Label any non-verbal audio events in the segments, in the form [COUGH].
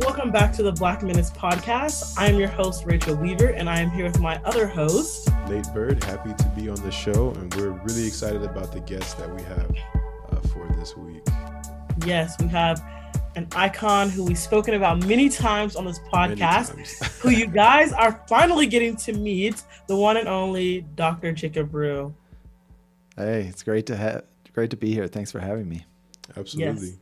welcome back to the Black Menaces podcast. I am your host, Rachel Weaver, and I am here with my other host, Nate Byrd. Happy to be on the show, and we're really excited about the guests that we have uh, for this week. Yes, we have an icon who we've spoken about many times on this podcast, [LAUGHS] who you guys are finally getting to meet, the one and only Dr. Jacob Rugh. Hey, it's great to have great to be here. Thanks for having me. Absolutely. Yes.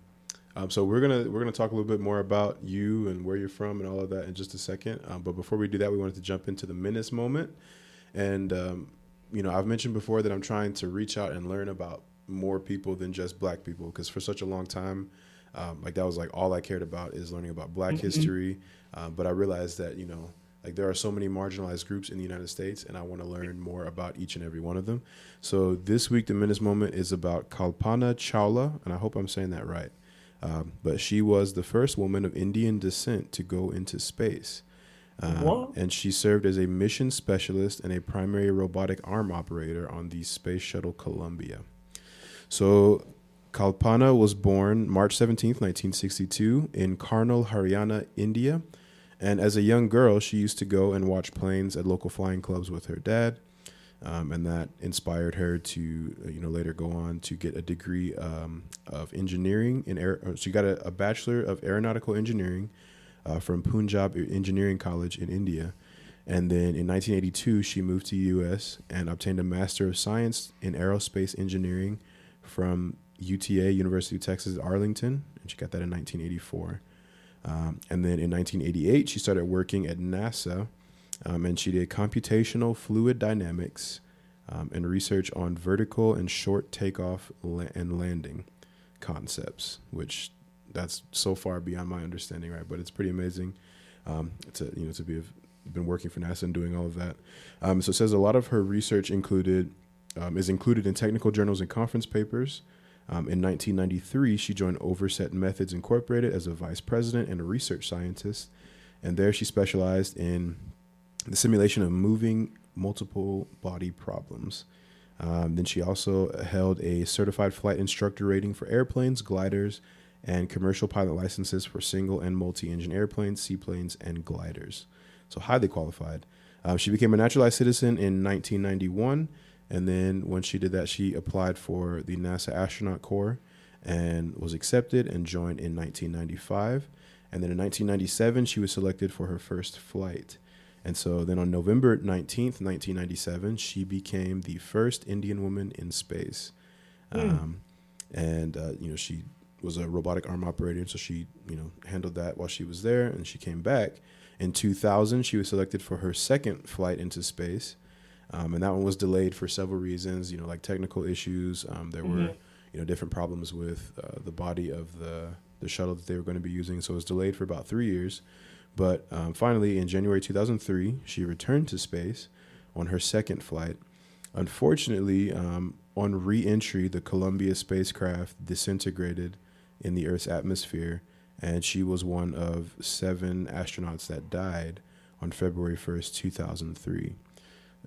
Um, so we're gonna we're gonna talk a little bit more about you and where you're from and all of that in just a second. Um, but before we do that, we wanted to jump into the Menace moment. And um, you know, I've mentioned before that I'm trying to reach out and learn about more people than just Black people because for such a long time, um, like that was like all I cared about is learning about Black mm-hmm. history. Um, but I realized that you know like there are so many marginalized groups in the United States, and I want to learn more about each and every one of them. So this week, the Menace Moment is about Kalpana Chawla, and I hope I'm saying that right. Um, but she was the first woman of Indian descent to go into space. Uh, and she served as a mission specialist and a primary robotic arm operator on the Space Shuttle Columbia. So, Kalpana was born March 17, 1962, in Karnal, Haryana, India. And as a young girl, she used to go and watch planes at local flying clubs with her dad um, and that inspired her to uh, you know later go on to get a degree um, of engineering in air. Uh, she got a, a bachelor of aeronautical engineering uh, from Punjab Engineering College in India, and then in 1982 she moved to the U.S. and obtained a master of science in aerospace engineering from UTA University of Texas at Arlington, and she got that in 1984. Um, and then in 1988 she started working at NASA um, and she did computational fluid dynamics um, and research on vertical and short takeoff la- and landing concepts, which that's so far beyond my understanding, right? But it's pretty amazing um, to you know to be been working for NASA and doing all of that. Um, so it says a lot of her research included um, is included in technical journals and conference papers. Um, in 1993, she joined Overset Methods Incorporated as a vice president and a research scientist, and there she specialized in the simulation of moving multiple body problems. Um, then she also held a certified flight instructor rating for airplanes, gliders, and commercial pilot licenses for single and multi engine airplanes, seaplanes, and gliders. So, highly qualified. Um, she became a naturalized citizen in 1991. And then, when she did that, she applied for the NASA Astronaut Corps and was accepted and joined in 1995. And then in 1997, she was selected for her first flight. And so then on November 19th, 1997, she became the first Indian woman in space. Mm. Um, and, uh, you know, she was a robotic arm operator. So she, you know, handled that while she was there. And she came back. In 2000, she was selected for her second flight into space. Um, and that one was delayed for several reasons, you know, like technical issues. Um, there mm-hmm. were, you know, different problems with uh, the body of the, the shuttle that they were going to be using. So it was delayed for about three years. But um, finally, in January 2003, she returned to space on her second flight. Unfortunately, um, on re entry, the Columbia spacecraft disintegrated in the Earth's atmosphere, and she was one of seven astronauts that died on February 1st, 2003.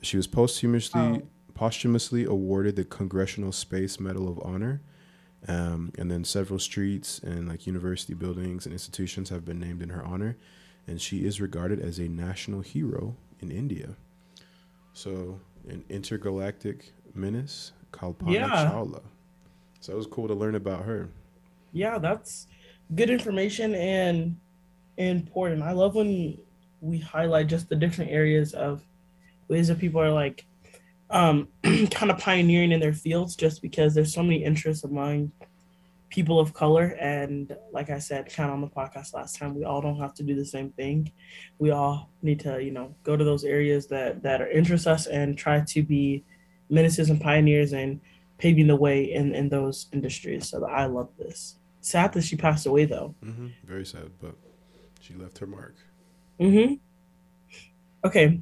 She was posthumously, oh. posthumously awarded the Congressional Space Medal of Honor. Um, and then several streets and like university buildings and institutions have been named in her honor and she is regarded as a national hero in India. So, an intergalactic menace, Kalpana yeah. Chawla. So it was cool to learn about her. Yeah, that's good information and important. I love when we highlight just the different areas of ways that people are like um [CLEARS THROAT] kind of pioneering in their fields just because there's so many interests among people of color and like i said kind of on the podcast last time we all don't have to do the same thing. We all need to you know go to those areas that that are interest us and try to be menaces and pioneers and paving the way in in those industries. So i love this. Sad that she passed away though. Mm-hmm. very sad but she left her mark. Mm-hmm. Okay.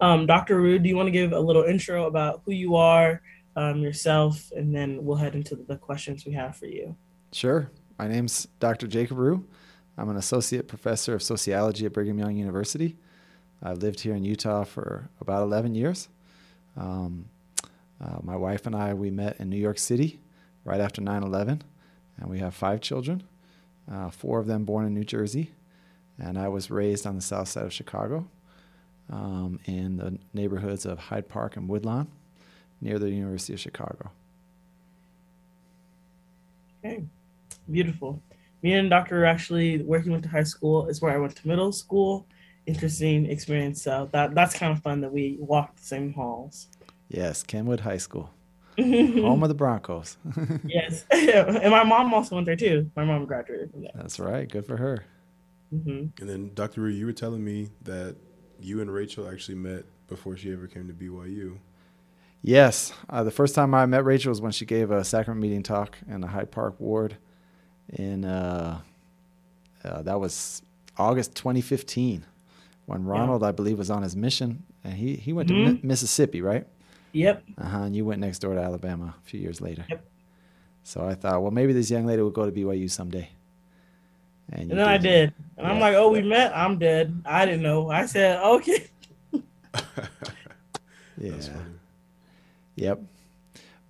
Um dr Rugh, do you want to give a little intro about who you are um, yourself, and then we'll head into the questions we have for you. Sure. My name's Dr. Jacob Rugh. I'm an associate professor of sociology at Brigham Young University. I've lived here in Utah for about 11 years. Um, uh, my wife and I, we met in New York City right after 9 11, and we have five children. uh, four of them born in New Jersey. And I was raised on the south side of Chicago um, in the neighborhoods of Hyde Park and Woodlawn near the University of Chicago. Okay, beautiful. Me and Doctor actually working with the high school is where I went to middle school. Interesting experience. So that that's kind of fun that we walked the same halls. Yes, Kenwood High School, [LAUGHS] home of the Broncos. [LAUGHS] yes, [LAUGHS] and my mom also went there too. My mom graduated from there. That's right. Good for her. Mm-hmm. And then Dr. Rugh, you were telling me that you and Rachel actually met before she ever came to BYU. Yes, uh, the first time I met Rachel was when she gave a sacrament meeting talk in the Hyde Park ward. In uh, uh, that was August 2015, when Ronald, yeah. I believe, was on his mission, and he he went mm-hmm. to Mi- Mississippi, right? Yep. Uh huh. And you went next door to Alabama a few years later. Yep. So I thought, well, maybe this young lady will go to BYU someday. And, and then did. I did, and yeah. I'm like, oh, we met. I'm dead. I didn't know. I said, okay. [LAUGHS] yeah. Yep.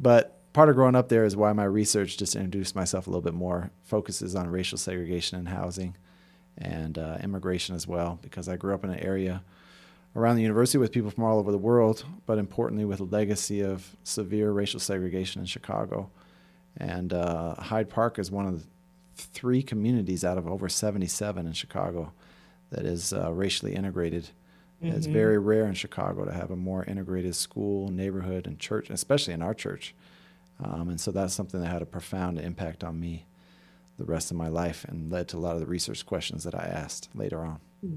But part of growing up there is why my research, just introduced myself a little bit more, focuses on racial segregation in housing and uh, immigration as well, because I grew up in an area around the university with people from all over the world, but importantly with a legacy of severe racial segregation in Chicago. And uh, Hyde Park is one of the three communities out of over 77 in Chicago that is uh, racially integrated Mm-hmm. It's very rare in Chicago to have a more integrated school, neighborhood, and church, especially in our church. Um, and so that's something that had a profound impact on me the rest of my life and led to a lot of the research questions that I asked later on. Hmm.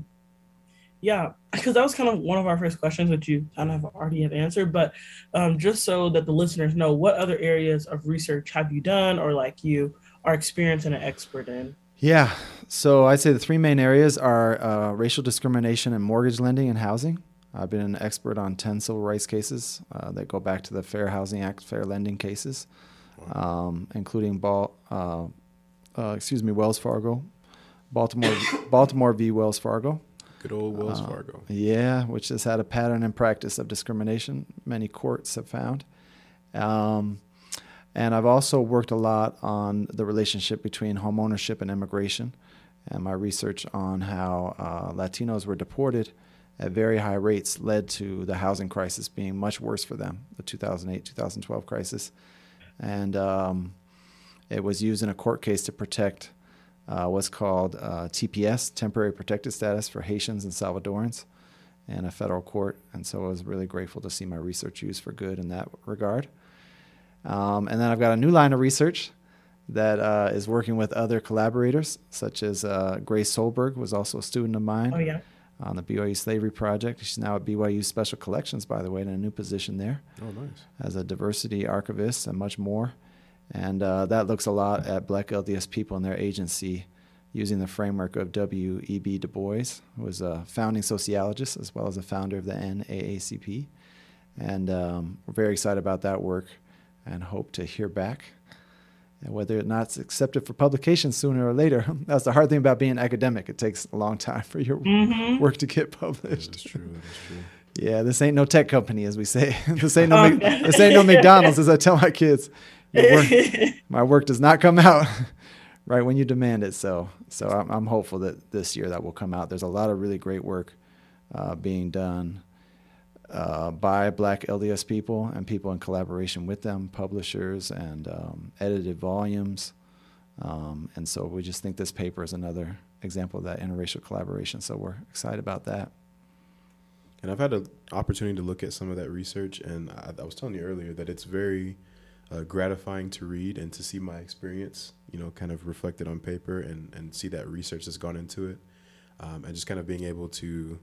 Yeah, because that was kind of one of our first questions, which you kind of already have answered. But um, just so that the listeners know, what other areas of research have you done or like you are experienced and an expert in? Yeah. So I'd say the three main areas are uh, racial discrimination in mortgage lending and housing. I've been an expert on 10 civil rights cases uh, that go back to the Fair Housing Act, fair lending cases, um, including Ball, uh, uh, excuse me, Wells Fargo, Baltimore, Baltimore v. Wells Fargo. Good old Wells uh, Fargo. Yeah, which has had a pattern and practice of discrimination. Many courts have found. Um, and I've also worked a lot on the relationship between homeownership and immigration, and my research on how uh, Latinos were deported at very high rates led to the housing crisis being much worse for them, the 2008 2012 crisis. And um, it was used in a court case to protect uh, what's called uh, TPS, temporary protected status for Haitians and Salvadorans, in a federal court. And so I was really grateful to see my research used for good in that regard. Um, and then I've got a new line of research that uh, is working with other collaborators, such as uh, Grace Solberg was also a student of mine oh, yeah. on the BYU Slavery Project. She's now at BYU Special Collections, by the way, in a new position there. Oh, nice. As a diversity archivist and much more. And uh, that looks a lot at Black LDS people and their agency using the framework of W.E.B. Du Bois, who was a founding sociologist as well as a founder of the NAACP. And um, we're very excited about that work and hope to hear back. And whether or not it's accepted for publication sooner or later, [LAUGHS] that's the hard thing about being academic. It takes a long time for your mm-hmm. work to get published. That's true. That's true. Yeah, this ain't no tech company, as we say. [LAUGHS] this ain't no, this ain't no [LAUGHS] McDonald's, as I tell my kids. Work, my work does not come out right when you demand it. So, so I'm, I'm, hopeful that this year that will come out. There's a lot of really great work uh, being done uh, by Black LDS people and people in collaboration with them, publishers and um, edited volumes. Um, and so we just think this paper is another example of that interracial collaboration. So we're excited about that. And I've had an opportunity to look at some of that research, and I, I was telling you earlier that it's very uh, gratifying to read and to see my experience, you know, kind of reflected on paper and, and see that research that's gone into it. Um, and just kind of being able to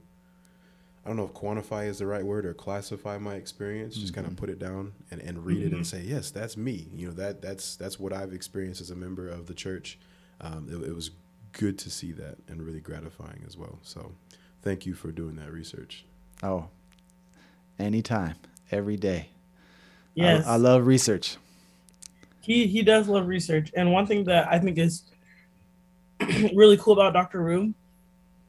I don't know if quantify is the right word or classify my experience. Mm-hmm. Just kind of put it down and, and read mm-hmm. it and mm-hmm. say, yes, that's me. You know that that's that's what I've experienced as a member of the church. Um, it, it, was good to see that and really gratifying as well. So, thank you for doing that research. Oh, anytime, every day. Yes, I, I love research. He he does love research, and one thing that I think is [CLEARS THROAT] really cool about Dr. Rugh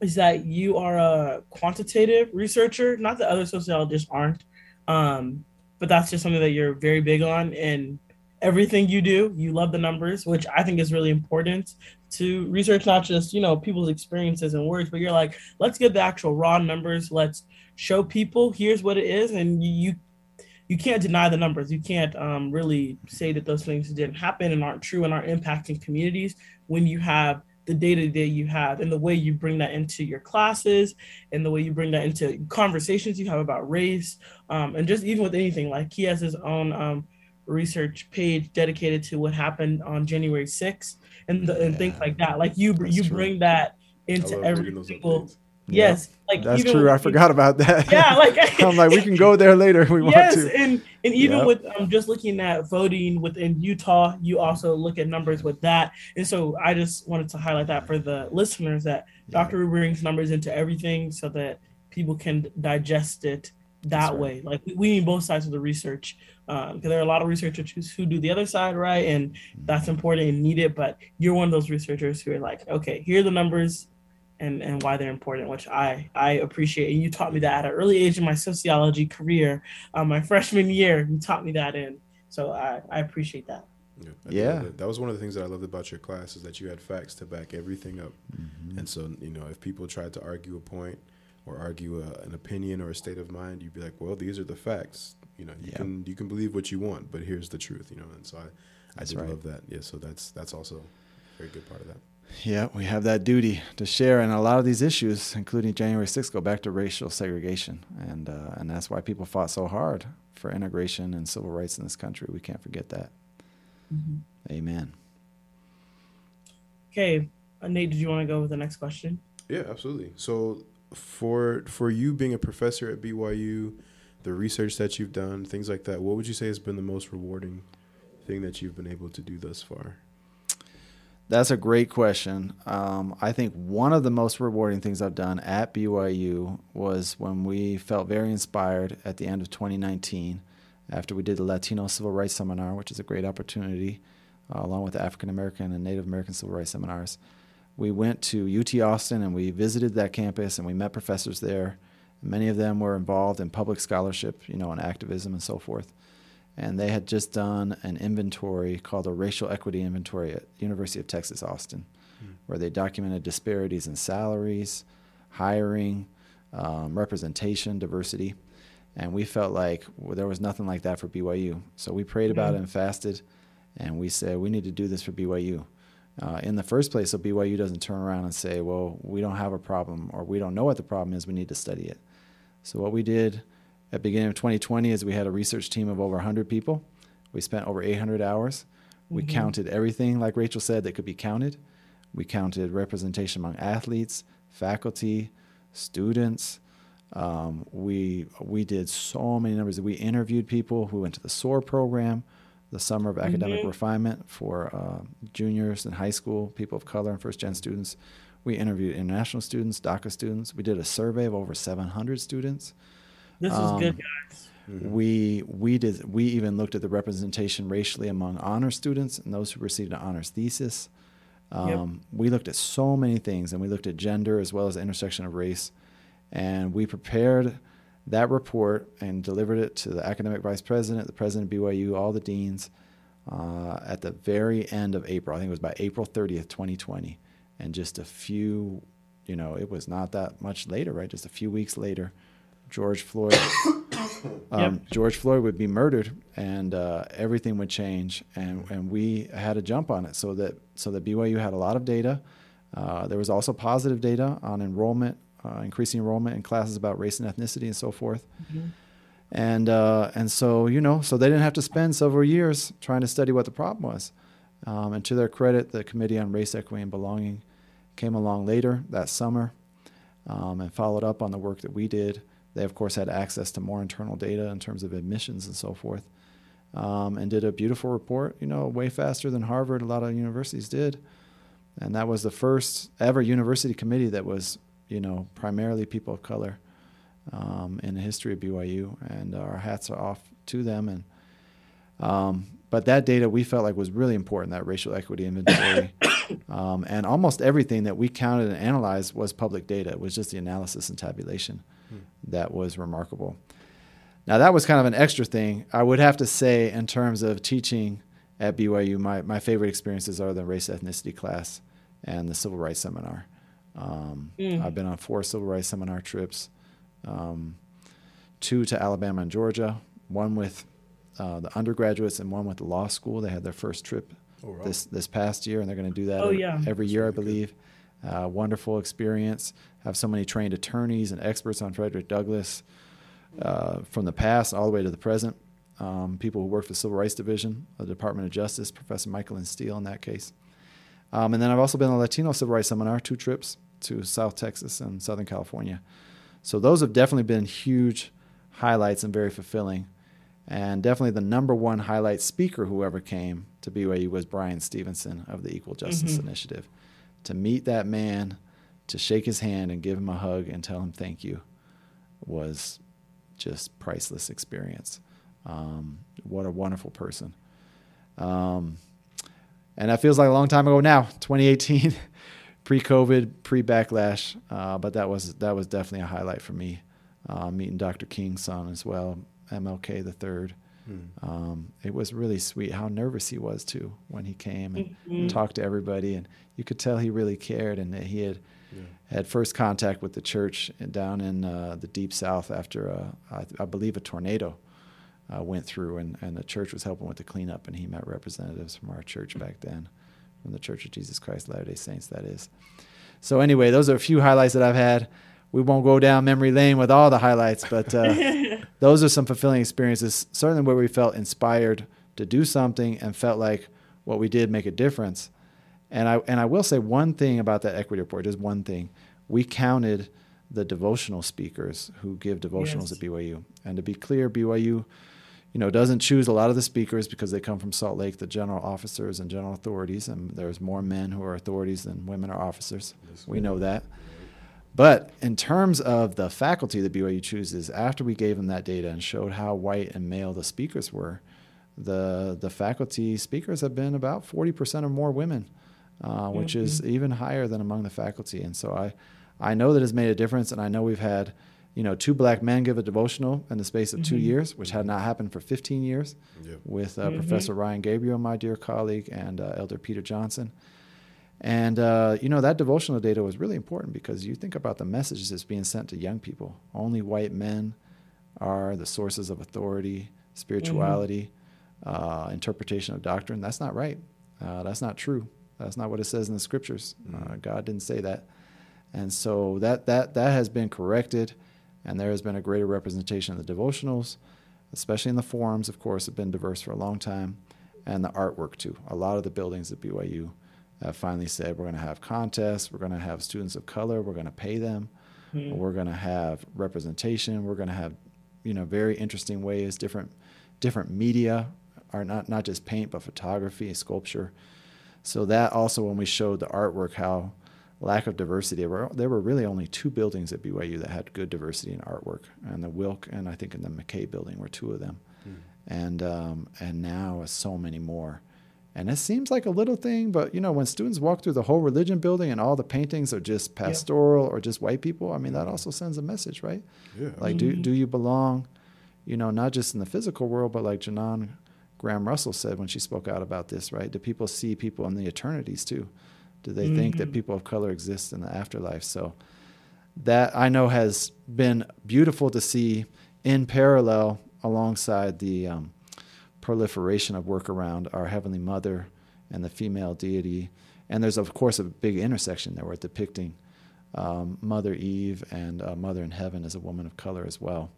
is that you are a quantitative researcher. Not that other sociologists aren't, um, but that's just something that you're very big on. And everything you do. You love the numbers, which I think is really important to research not just you know people's experiences and words, but you're like, let's get the actual raw numbers. Let's show people here's what it is, and you you can't deny the numbers. You can't um, really say that those things didn't happen and aren't true and aren't impacting communities when you have the day to day you have and the way you bring that into your classes and the way you bring that into conversations you have about race um, and just even with anything like he has his own um, research page dedicated to what happened on January 6th and, the, and things like that. Like you, That's you true. bring that into every single. Yes, like that's true. I forgot about that. Yeah, [LAUGHS] like I'm like we can go there later. We yes, want to. and and even yep. with um, just looking at voting within Utah, you also look at numbers with that. And so I just wanted to highlight that for the listeners that yeah. Dr. Rugh brings numbers into everything so that people can digest it that right. way. Like we need both sides of the research because um, there are a lot of researchers who do the other side, right? And that's important and needed. But you're one of those researchers who are like, okay, here are the numbers and, and why they're important, which I, I appreciate. And you taught me that at an early age in my sociology career, um, my [LAUGHS] freshman year, you taught me that in. So I, I appreciate that. Yeah, yeah. That, that, was one of the things that I loved about your class is that you had facts to back everything up. Mm-hmm. And so, you know, if people tried to argue a point, or argue a, an opinion or a state of mind, you'd be like, well, these are the facts. You know, you yeah. can you can believe what you want, but here's the truth. You know, and so I, I did right. love that. Yeah, so that's that's also a very good part of that. Yeah, we have that duty to share, and a lot of these issues, including January 6th, go back to racial segregation, and uh, and that's why people fought so hard for integration and civil rights in this country. We can't forget that. Mm-hmm. Amen. Okay, uh, Nate, did you want to go with the next question? Yeah, absolutely. So for for you being a professor at BYU, the research that you've done, things like that, what would you say has been the most rewarding thing that you've been able to do thus far? That's a great question. Um, I think one of the most rewarding things I've done at BYU was when we felt very inspired at the end of 2019 after we did the Latino Civil Rights Seminar, which is a great opportunity, uh, along with the African American and Native American Civil Rights Seminars we went to UT Austin and we visited that campus and we met professors there. Many of them were involved in public scholarship, you know, and activism and so forth. And they had just done an inventory called a racial equity inventory at University of Texas Austin, mm. where they documented disparities in salaries, hiring, um, representation, diversity. And we felt like well, there was nothing like that for BYU. So we prayed mm-hmm. about it and fasted, and we said, we need to do this for BYU uh, in the first place so BYU doesn't turn around and say, well, we don't have a problem or we don't know what the problem is, we need to study it. So what we did at the beginning of 2020 is we had a research team of over 100 people. We spent over 800 hours. We mm-hmm. counted everything, like Rachel said, that could be counted. We counted representation among athletes, faculty, students. Um, we we did so many numbers. We interviewed people who went to the SOAR program the Summer of Academic mm-hmm. Refinement for uh, juniors in high school, people of color, and first gen students. We interviewed international students, DACA students. We did a survey of over 700 students. This um, is good, guys. Mm-hmm. We we did we even looked at the representation racially among honor students and those who received an honors thesis. Um, yep. We looked at so many things, and we looked at gender as well as the intersection of race, and we prepared that report and delivered it to the academic vice president, the president of BYU, all the deans uh, at the very end of April. I think it was by April 30th, 2020. And just a few, you know, it was not that much later, right? Just a few weeks later, George Floyd. [COUGHS] Um, yep. George Floyd would be murdered, and uh, everything would change, and, and we had a jump on it, so that so that BYU had a lot of data. Uh, there was also positive data on enrollment uh, increasing enrollment in classes about race and ethnicity and so forth. Mm-hmm. And uh, and so you know, so they didn't have to spend several years trying to study what the problem was. Um, and to their credit, the Committee on Race, Equity, and Belonging came along later that summer um, and followed up on the work that we did. They, of course, had access to more internal data in terms of admissions and so forth, um, and did a beautiful report, you know, way faster than Harvard, a lot of universities did. And that was the first ever university committee that was you know, primarily people of color um, in the history of BYU, and our hats are off to them. And um, but that data we felt like was really important, that racial equity inventory, [COUGHS] um, and almost everything that we counted and analyzed was public data. It was just the analysis and tabulation hmm. that was remarkable. Now that was kind of an extra thing. I would have to say, in terms of teaching at BYU, my, my favorite experiences are the race ethnicity class and the civil rights seminar. Um, Mm. I've been on four civil rights seminar trips, um, two to Alabama and Georgia, one with uh, the undergraduates and one with the law school. They had their first trip Oh, wow. this this past year, and they're going to do that Oh, every, yeah. every That's year, I believe. good. Uh, wonderful experience. Have so many trained attorneys and experts on Frederick Douglass uh, from the past all the way to the present. Um, people who work for the Civil Rights Division, the Department of Justice, Professor Michael and Steele in that case. Um, and then I've also been on a Latino Civil Rights Seminar, two trips to South Texas and Southern California. So those have definitely been huge highlights and very fulfilling. And definitely the number one highlight speaker who ever came to BYU was Bryan Stevenson of the Equal Justice Mhm. Initiative. To meet that man, to shake his hand and give him a hug and tell him thank you was just priceless experience. Um, what a wonderful person. Um, and that feels like a long time ago now, 2018, [LAUGHS] pre-COVID, pre-backlash. Uh, but that was that was definitely a highlight for me. Uh, meeting Dr. King's son as well, MLK the third. Hmm. Um, it was really sweet how nervous he was too when he came and Mhm. talked to everybody, and you could tell he really cared and that he had Yeah. had first contact with the church down in uh, the deep south after a, I, I believe a tornado uh, went through, and, and the church was helping with the cleanup, and he met representatives from our church back then, from the Church of Jesus Christ Latter Day Saints, that is. So anyway, those are a few highlights that I've had. We won't go down memory lane with all the highlights, but uh, [LAUGHS] those are some fulfilling experiences. Certainly where we felt inspired to do something and felt like what we did make a difference. And I and I will say one thing about that equity report, just one thing. We counted the devotional speakers who give devotionals Yes. at BYU. And to be clear, BYU, you know, doesn't choose a lot of the speakers because they come from Salt Lake, the general officers and general authorities, and there's more men who are authorities than women are officers. Yes, We know that. But in terms of the faculty that BYU chooses, after we gave them that data and showed how white and male the speakers were, the the faculty speakers have been about 40% or more women, uh, which is even higher than among the faculty. And so I, I know that has made a difference, and I know we've had, you know, two black men give a devotional in the space of two Mhm. years, which had not happened for 15 years with uh, Mhm. Professor Ryan Gabriel, my dear colleague, and uh, Elder Peter Johnson. And, uh, you know, that devotional data was really important because you think about the messages that's being sent to young people. Only white men are the sources of authority, spirituality, uh, interpretation of doctrine. That's not right. Uh, that's not true. That's not what it says in the scriptures. Uh, God didn't say that. And so that, that, that has been corrected, and there has been a greater representation of the devotionals, especially in the forums, of course, have been diverse for a long time, and the artwork too. A lot of the buildings at BYU have finally said we're going to have contests, we're going to have students of color, we're going to pay them, Mhm. we're going to have representation, we're going to have, you know, very interesting ways, different, different media are not not just paint but photography, sculpture. So that also, when we showed the artwork, how lack of diversity. There were, there were really only two buildings at BYU that had good diversity in artwork, and the Wilk and I think in the McKay building were two of them, and um, and now so many more. And it seems like a little thing, but you know, when students walk through the whole religion building and all the paintings are just pastoral or just white people, I mean, that also sends a message, right? Yeah. Like, do do you belong, you know, not just in the physical world, but like Janan Graham Russell said when she spoke out about this, right? Do people see people in the eternities too? Do they think that Mhm. people of color exist in the afterlife? So that I know has been beautiful to see in parallel alongside the um, proliferation of work around our Heavenly Mother and the female deity. And there's, of course, a big intersection there. We're depicting um, Mother Eve and uh, Mother in Heaven as a woman of color as well.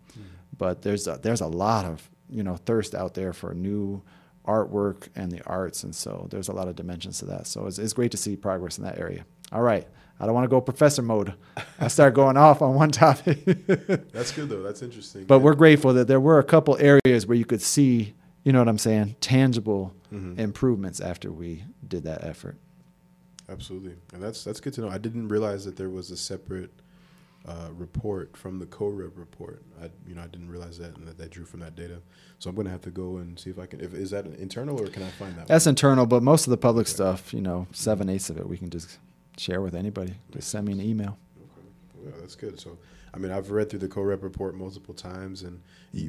But there's a, there's a lot of you know thirst out there for new artwork and the arts, and so there's a lot of dimensions to that. So it's, it's great to see progress in that area. All right, I don't want to go professor mode. I start going off on one topic. [LAUGHS] That's good though. That's interesting. But we're grateful that there were a couple areas where you could see, you know what I'm saying, tangible Mhm. improvements after we did that effort. Absolutely, and that's that's good to know. I didn't realize that there was a separate uh, report from the co-rep report. I you know I didn't realize that and that they drew from that data. So I'm going to have to go and see if I can. If is that internal or can I find that? That's one? internal, but most of the public stuff, you know, seven eighths of it, we can just share with anybody. Just send me an email. Okay. Yeah, that's good. So I mean, I've read through the co-rep report multiple times, and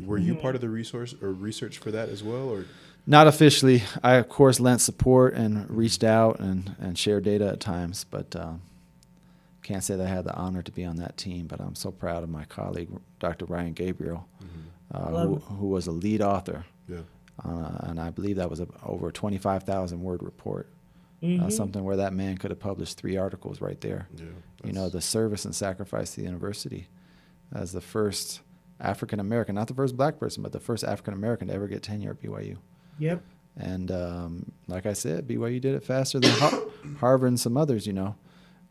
were you Mhm. part of the resource or research for that as well, or Not officially. I of course lent support and reached out and and shared data at times, but um, can't say that I had the honor to be on that team. But I'm so proud of my colleague, Dr. Ryan Gabriel, uh, who, who was a lead author, yeah, uh, and I believe that was a, over a 25,000 word report. Uh, Mhm. something where that man could have published three articles right there. yeah, you know, the service and sacrifice to the university as the first African American, not the first black person, but the first African American to ever get tenure at BYU. Yep. And um, like I said, BYU did it faster than Har- [COUGHS] Harvard and some others, you know.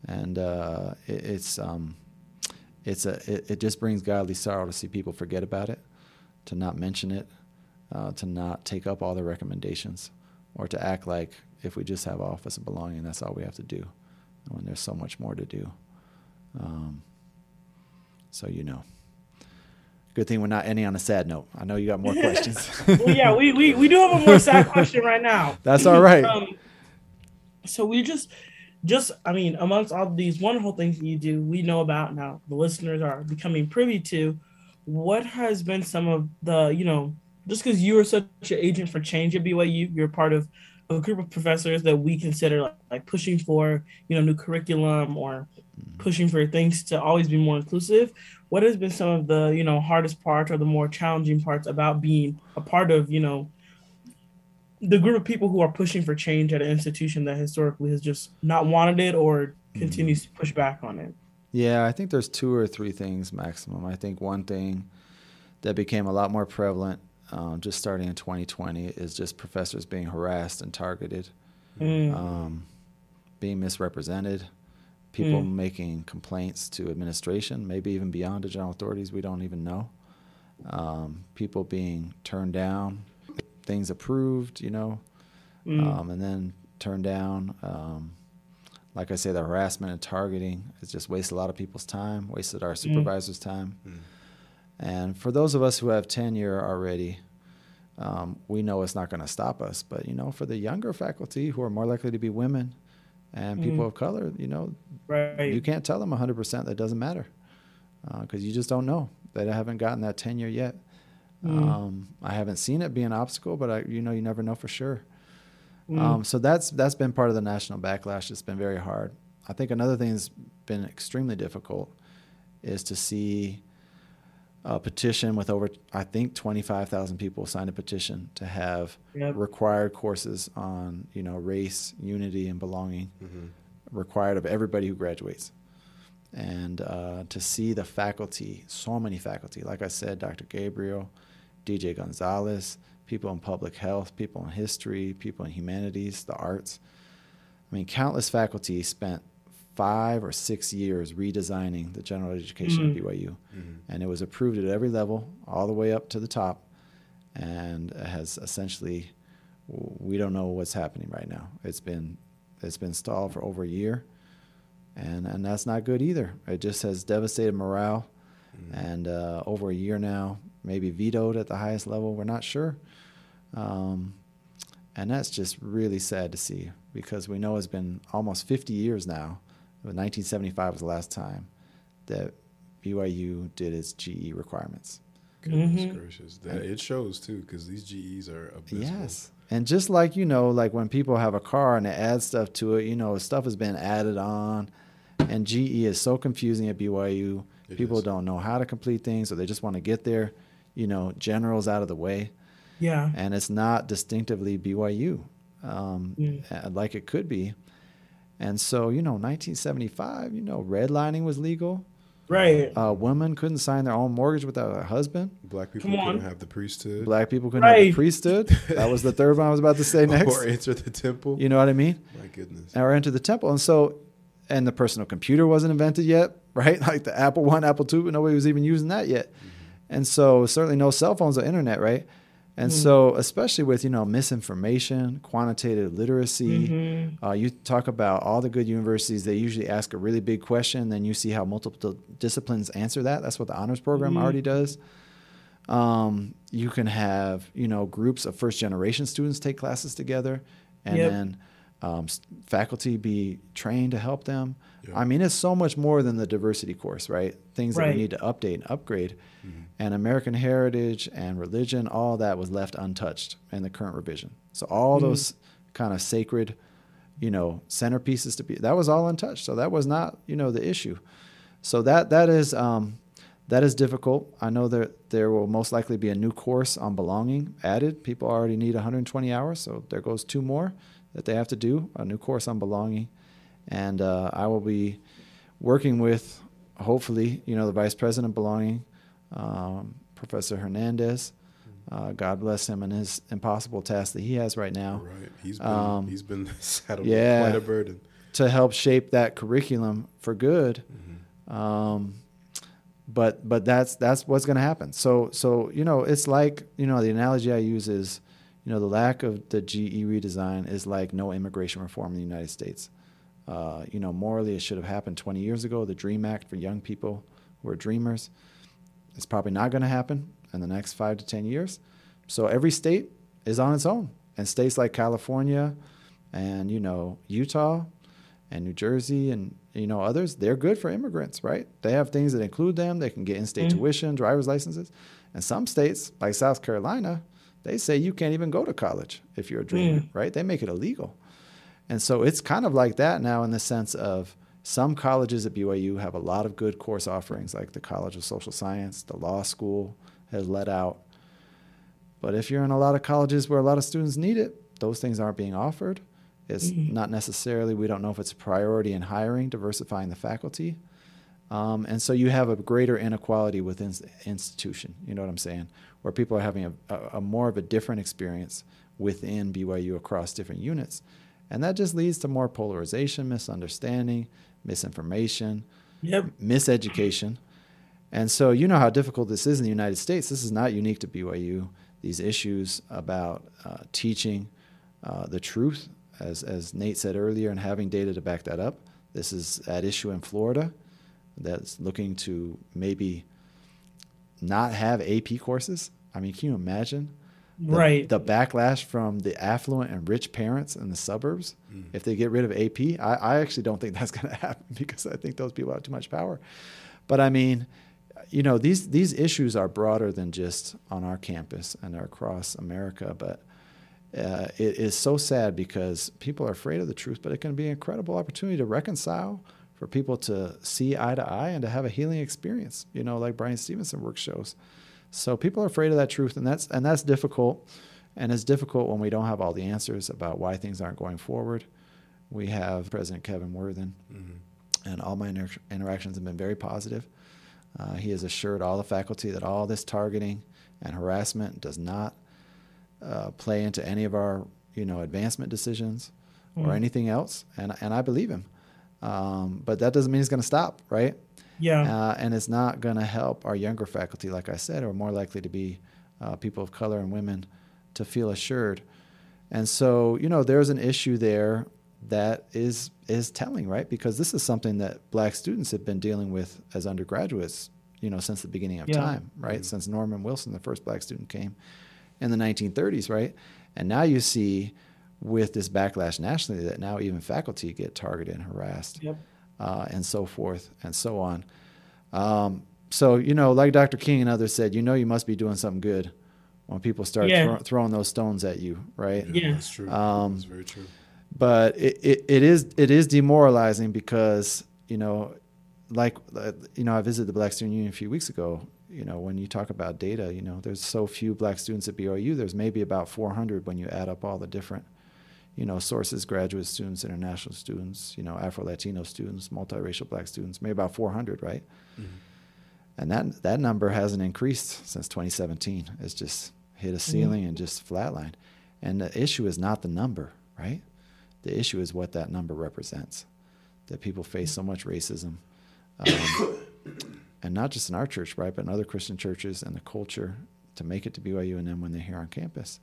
And uh, it, it's um, it's a it, it just brings godly sorrow to see people forget about it, to not mention it, uh, to not take up all the recommendations, or to act like if we just have office of belonging, that's all we have to do, when there's so much more to do. Um, so you know. Good thing we're not ending on a sad note. I know you got more [LAUGHS] questions. well, yeah, we, we we do have a more sad question right now. [LAUGHS] That's all right. Um, so we just, just I mean, amongst all these wonderful things that you do, we know about now. The listeners are becoming privy to. What has been some of the, you know, just because you are such an agent for change at BYU, you're part of a group of professors that we consider like, like pushing for, you know, new curriculum or mm-hmm. pushing for things to always be more inclusive. What has been some of the, you know, hardest parts or the more challenging parts about being a part of, you know, the group of people who are pushing for change at an institution that historically has just not wanted it or mm-hmm. continues to push back on it. Yeah, I think there's two or three things maximum. I think one thing that became a lot more prevalent um, just starting in 2020 is just professors being harassed and targeted, Mm. um, being misrepresented, people Mm. making complaints to administration, maybe even beyond the general authorities. We don't even know. Um, people being turned down, things approved, you know, Mm. um, and then turned down. Um, like I say, the harassment and targeting has just wasted a lot of people's time, wasted our supervisors' time. Mm. And for those of us who have tenure already, um, we know it's not going to stop us. But you know, for the younger faculty who are more likely to be women and people Mhm. of color, you know, right. you can't tell them 100% that doesn't matter because you just don't know. They haven't gotten that tenure yet. Mm. Um, I haven't seen it be an obstacle, but I, you know, you never know for sure. Mm. Um, so that's that's been part of the national backlash. It's been very hard. I think another thing that's been extremely difficult is to see a petition with over I think 25,000 people signed a petition to have Yep. required courses on you know race, unity, and belonging Mhm. required of everybody who graduates. And uh, to see the faculty, so many faculty, like I said, Dr. Gabriel, DJ Gonzalez, people in public health, people in history, people in humanities, the arts. I mean, countless faculty spent five or six years redesigning the general education Mhm. at BYU. Mhm. And it was approved at every level, all the way up to the top, and has essentially, we don't know what's happening right now. It's been, it's been stalled for over a year, and and that's not good either. It just has devastated morale, and uh, over a year now, maybe vetoed at the highest level. We're not sure, um, and that's just really sad to see because we know it's been almost 50 years now. 1975 was the last time that BYU did its GE requirements. Goodness Mhm. gracious, that it shows too because these GEs are abysmal. Yes. And just like, you know, like when people have a car and they add stuff to it, you know, stuff has been added on. And GE is so confusing at BYU. It people is. don't know how to complete things, or they just want to get their, you know, generals out of the way. Yeah. And it's not distinctively BYU um, Mm. like it could be. And so, you know, 1975, you know, redlining was legal. Right. Uh, women couldn't sign their own mortgage without a husband. Black people Come couldn't have the priesthood Black people couldn't have the priesthood. That was the third one I was about to say [LAUGHS] next. or enter the temple. You know what I mean? My goodness. or enter the temple. And so, and the personal computer wasn't invented yet, [LAUGHS] right? Like the Apple One, Apple Two, but nobody was even using that yet. And so, certainly no cell phones or internet, right? And so, especially with you know misinformation, quantitative literacy, Mhm. uh, you talk about all the good universities. They usually ask a really big question, then you see how multiple disciplines answer that. That's what the honors program Mhm. already does. Um, you can have you know groups of first generation students take classes together, and Yep. then um, faculty be trained to help them. Yeah. I mean, it's so much more than the diversity course, right? Things that Right. we need to update and upgrade. Mm-hmm. And American heritage and religion, all that was left untouched in the current revision. So all those kind of sacred, you know, centerpieces to be that was all untouched. So that was not, you know, the issue. So that that is um, that is difficult. I know that there will most likely be a new course on belonging added. People already need 120 hours, so there goes two more that they have to do a new course on belonging, and uh, I will be working with hopefully you know the vice president of belonging, um, Professor Hernandez. Uh, God bless him and his impossible task that he has right now Right. He's been Um, he's been [LAUGHS] saddled yeah. with quite a burden. to help shape that curriculum for good. Um, but but that's that's what's going to happen. So so you know it's like you know the analogy I use is you know the lack of the GE redesign is like no immigration reform in the United States. Uh, you know morally it should have happened 20 years ago. The Dream Act for young people who are dreamers. It's probably not going to happen in the next five to 10 years. So every state is on its own. And states like California and, you know, Utah and New Jersey and, you know, others, they're good for immigrants, right? They have things that include them. They can get in state Mhm. tuition, driver's licenses. And some states, like South Carolina, they say you can't even go to college if you're a dreamer, Mm. right? They make it illegal. And so it's kind of like that now in the sense of some colleges at BYU have a lot of good course offerings, like the College of Social Science, the law school has let out. But if you're in a lot of colleges where a lot of students need it, those things aren't being offered. It's Mhm. not necessarily, we don't know if it's a priority in hiring, diversifying the faculty. Um, and so you have a greater inequality within the institution. You know what I'm saying? Where people are having a, a, a more of a different experience within BYU across different units. And that just leads to more polarization, misunderstanding, misinformation, Yep. miseducation. And so you know how difficult this is in the United States. This is not unique to BYU. These issues about uh, teaching uh, the truth, as, as Nate said earlier, and having data to back that up. This is at issue in Florida that's looking to maybe not have AP courses. I mean, can you imagine? The, right. the backlash from the affluent and rich parents in the suburbs if they get rid of AP. I, I actually don't think [LAUGHS] that's going to happen because I think those people have too much power. But I mean, you know, these these issues are broader than just on our campus and are across America. But uh, it is so sad because people are afraid of the truth. But it can be an incredible opportunity to reconcile, for people to see eye to eye, and to have a healing experience. You know, like Bryan Stevenson work shows. So people are afraid of that truth, and that's and that's difficult. And it's difficult when we don't have all the answers about why things aren't going forward. We have President Kevin Worthen, and all my inter- interactions have been very positive. Uh, he has assured all the faculty that all this targeting and harassment does not uh, play into any of our, you know, advancement decisions or Mhm. anything else, and and I believe him. Um, but that doesn't mean he's going to stop, right? Yeah. Uh, and it's not going to help our younger faculty, like I said, are more likely to be uh, people of color and women to feel assured. And so, you know, there's an issue there that is is telling, right? Because this is something that black students have been dealing with as undergraduates, you know, since the beginning of Yeah. time, right? Since Norman Wilson, the first black student, came in the 1930s, right? And now you see with this backlash nationally that now even faculty get targeted and harassed Yep. Uh, and so forth and so on. Um, so, you know, like Dr. King and others said, you know, you must be doing something good when people start Yeah. thro- throwing those stones at you, right? Yeah. That's true. Um, That's very true. But it, it, it is it is demoralizing because you know, like uh, you know, I visited the Black Student Union a few weeks ago. You know, when you talk about data, you know, there's so few black students at BYU. There's maybe about 400 when you add up all the different you know, sources, graduate students, international students, you know, Afro Latino students, multiracial black students, maybe about 400, right? And that that number hasn't increased since 2017. It's just hit a ceiling and just flatlined. And the issue is not the number, right? The issue is what that number represents. That people face so much racism, um, [COUGHS] and not just in our church, right, but in other Christian churches and the culture to make it to BYU and then when they're here on campus.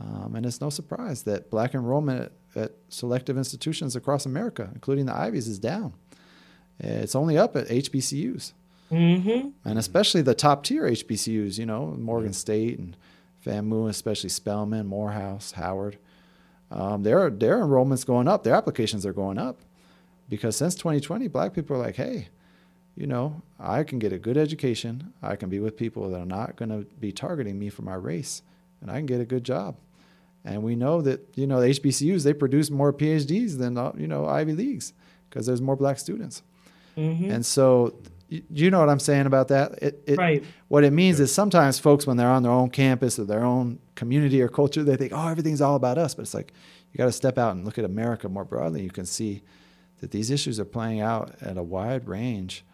Um, and it's no surprise that black enrollment at, at selective institutions across America, including the Ivies, is down. It's only up at HBCUs, Mm-hmm. and especially the top tier HBCUs. You know, Morgan State and FAMU, especially Spelman, Morehouse, Howard. um, their their enrollments going up, their applications are going up, because since 2020, black people are like, hey, you know, I can get a good education, I can be with people that are not going to be targeting me for my race, and I can get a good job. And we know that you know the HBCUs they produce more PhDs than uh, you know Ivy Leagues because there's more black students. Mhm. And so, y- you know what I'm saying about that? It, it, right. What it means is sometimes folks, when they're on their own campus or their own community or culture, they think, oh, everything's all about us. But it's like you got to step out and look at America more broadly. You can see that these issues are playing out at a wide range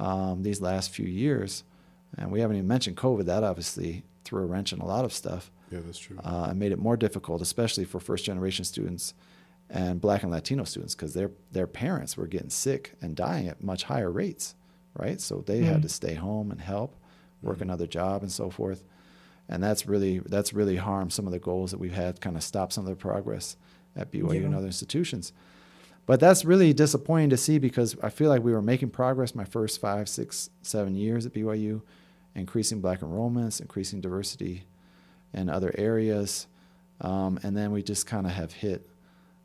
um, these last few years. And we haven't even mentioned COVID. That obviously threw a wrench in a lot of stuff Yeah, that's true. uh, and made it more difficult, especially for first generation students and Black and Latino students, because their their parents were getting sick and dying at much higher rates, right? So they had Mm. to stay home and help, work another job, and so forth. And that's really that's really harmed some of the goals that we've had, kind of stop some of the progress at BYU and other institutions. But that's really disappointing to see because I feel like we were making progress my first five, six, seven years at BYU, increasing black enrollments, increasing diversity in other areas. Um, and then we just kind of have hit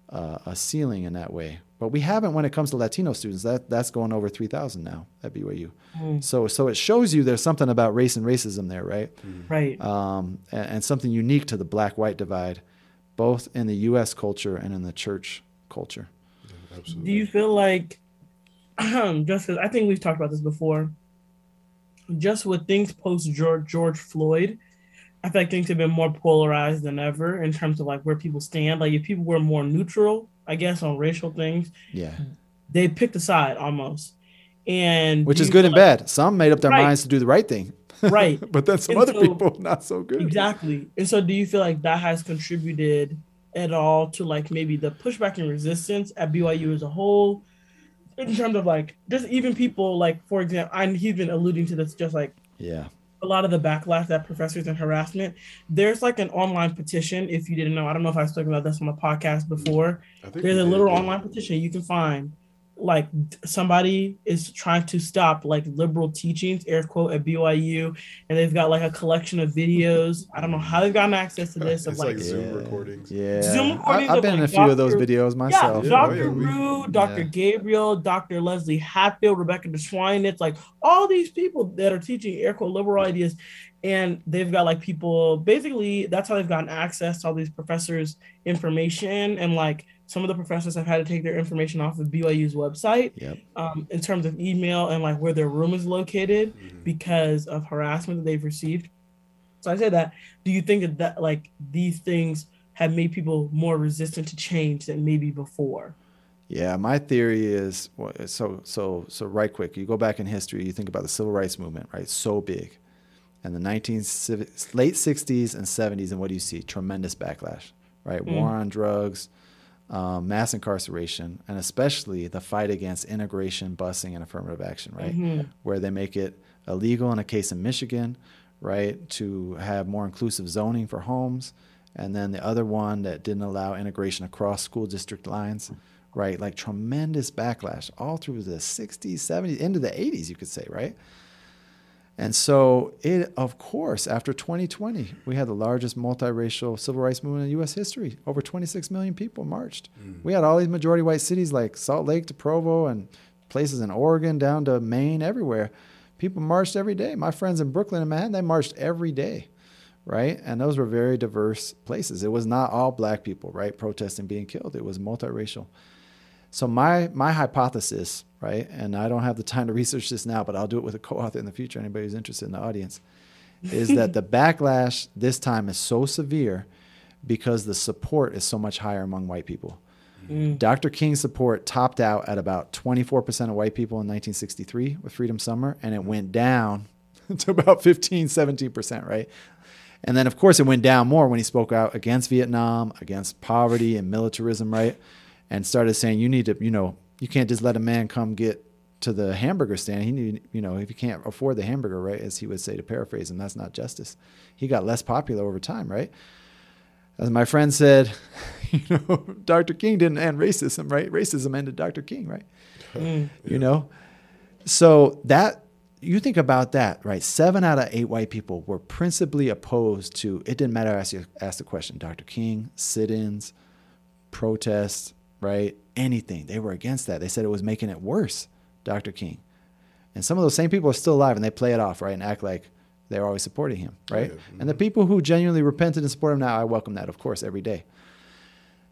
uh, a ceiling in that way. But we haven't when it comes to Latino students. That that's going over 3,000 now at BYU. Mm. So so it shows you there's something about race and racism there, right? Right. Um, and, and something unique to the black-white divide, both in the U.S. culture and in the church culture. Yeah, absolutely. Do you feel like, [CLEARS THROAT] just because I think we've talked about this before, just with things post George George Floyd, I feel like things have been more polarized than ever in terms of like where people stand. Like if people were more neutral, I guess on racial things, Yeah, they picked a side almost, and which is good and like- bad. Some made up their Right. minds to do the right thing, Right. [LAUGHS] but then some And other so- people not so good. Exactly. And so do you feel like that has contributed at all to like maybe the pushback and resistance at BYU as a whole? In terms of like just even people like for example, and he's been alluding to this just like Yeah, a lot of the backlash that professors and harassment. There's like an online petition, if you didn't know. I don't know if I was talking about this on the podcast before. I think There's a did, little yeah. online petition you can find. Like somebody is trying to stop like liberal teachings, air quote, at BYU, and they've got like a collection of videos. I don't know how they've gotten access to this. Of It's like like, Zoom Yeah. recordings. yeah. Zoom recordings I've of, been in a like, few of those videos myself. Yeah, Dr. oh, yeah, we- Rugh, Dr. Yeah. Gabriel, Dr. Leslie Hadfield, Rebecca DeSwine. like all these people that are teaching air quote liberal ideas, and they've got like people. Basically, that's how they've gotten access to all these professors' information, and like some of the professors have had to take their information off of BYU's website Yep. um, in terms of email and like where their room is located Mhm. because of harassment that they've received. So I say that. Do you think that, that like these things have made people more resistant to change than maybe before? Yeah, my theory is so so so. Right quick, you go back in history, you think about the civil rights movement, right? So big, and the 19 late 60s and 70s, and what do you see? Tremendous backlash, right? Mm. War on drugs, um, mass incarceration, and especially the fight against integration, busing, and affirmative action, right? Mhm. Where they make it illegal in a case in Michigan, right, to have more inclusive zoning for homes, and then the other one that didn't allow integration across school district lines, right? Like tremendous backlash all through the 60s, 70s, into the 80s, you could say, right? And so, it of course, after 2020, we had the largest multiracial civil rights movement in U.S. history. Over 26 million people marched. Mm. We had all these majority white cities like Salt Lake to Provo and places in Oregon down to Maine, everywhere. People marched every day. My friends in Brooklyn and Manhattan, they marched every day, right? And those were very diverse places. It was not all black people, right, protesting being killed. It was multiracial. So my my hypothesis, right, and I don't have the time to [LAUGHS] research this now, but I'll do it with a co-author in the future. Anybody who's interested in the audience, is that the [LAUGHS] backlash this time is so severe because the support is so much higher among white people. Mm. Dr. King's support topped out at about 24% of white people in 1963 with Freedom Summer, and it went down [LAUGHS] to about 15, 17%, right? And then, of course, it went down more when he spoke out against Vietnam, against poverty and militarism, right? And started saying, you need to, you know, you can't just let a man come get to the hamburger stand. He need, you know, if you can't afford the hamburger, right, as he would say to paraphrase him, that's not justice. He got less popular over time, right? As my friend said, [LAUGHS] you know, [LAUGHS] Dr. King didn't end racism, right? Racism ended Dr. King, right? Mm. You know? So that you think about that, right? Seven out of eight white people were principally opposed to it didn't matter ask you ask the question, Dr. King, sit-ins, protests, right? Anything. They were against that. They said it was making it worse, Dr. King. And some of those same people are still alive and they play it off, right? And act like they're always supporting him, right? Yeah. And the people who genuinely repented and support him now, I welcome that, of course, every day.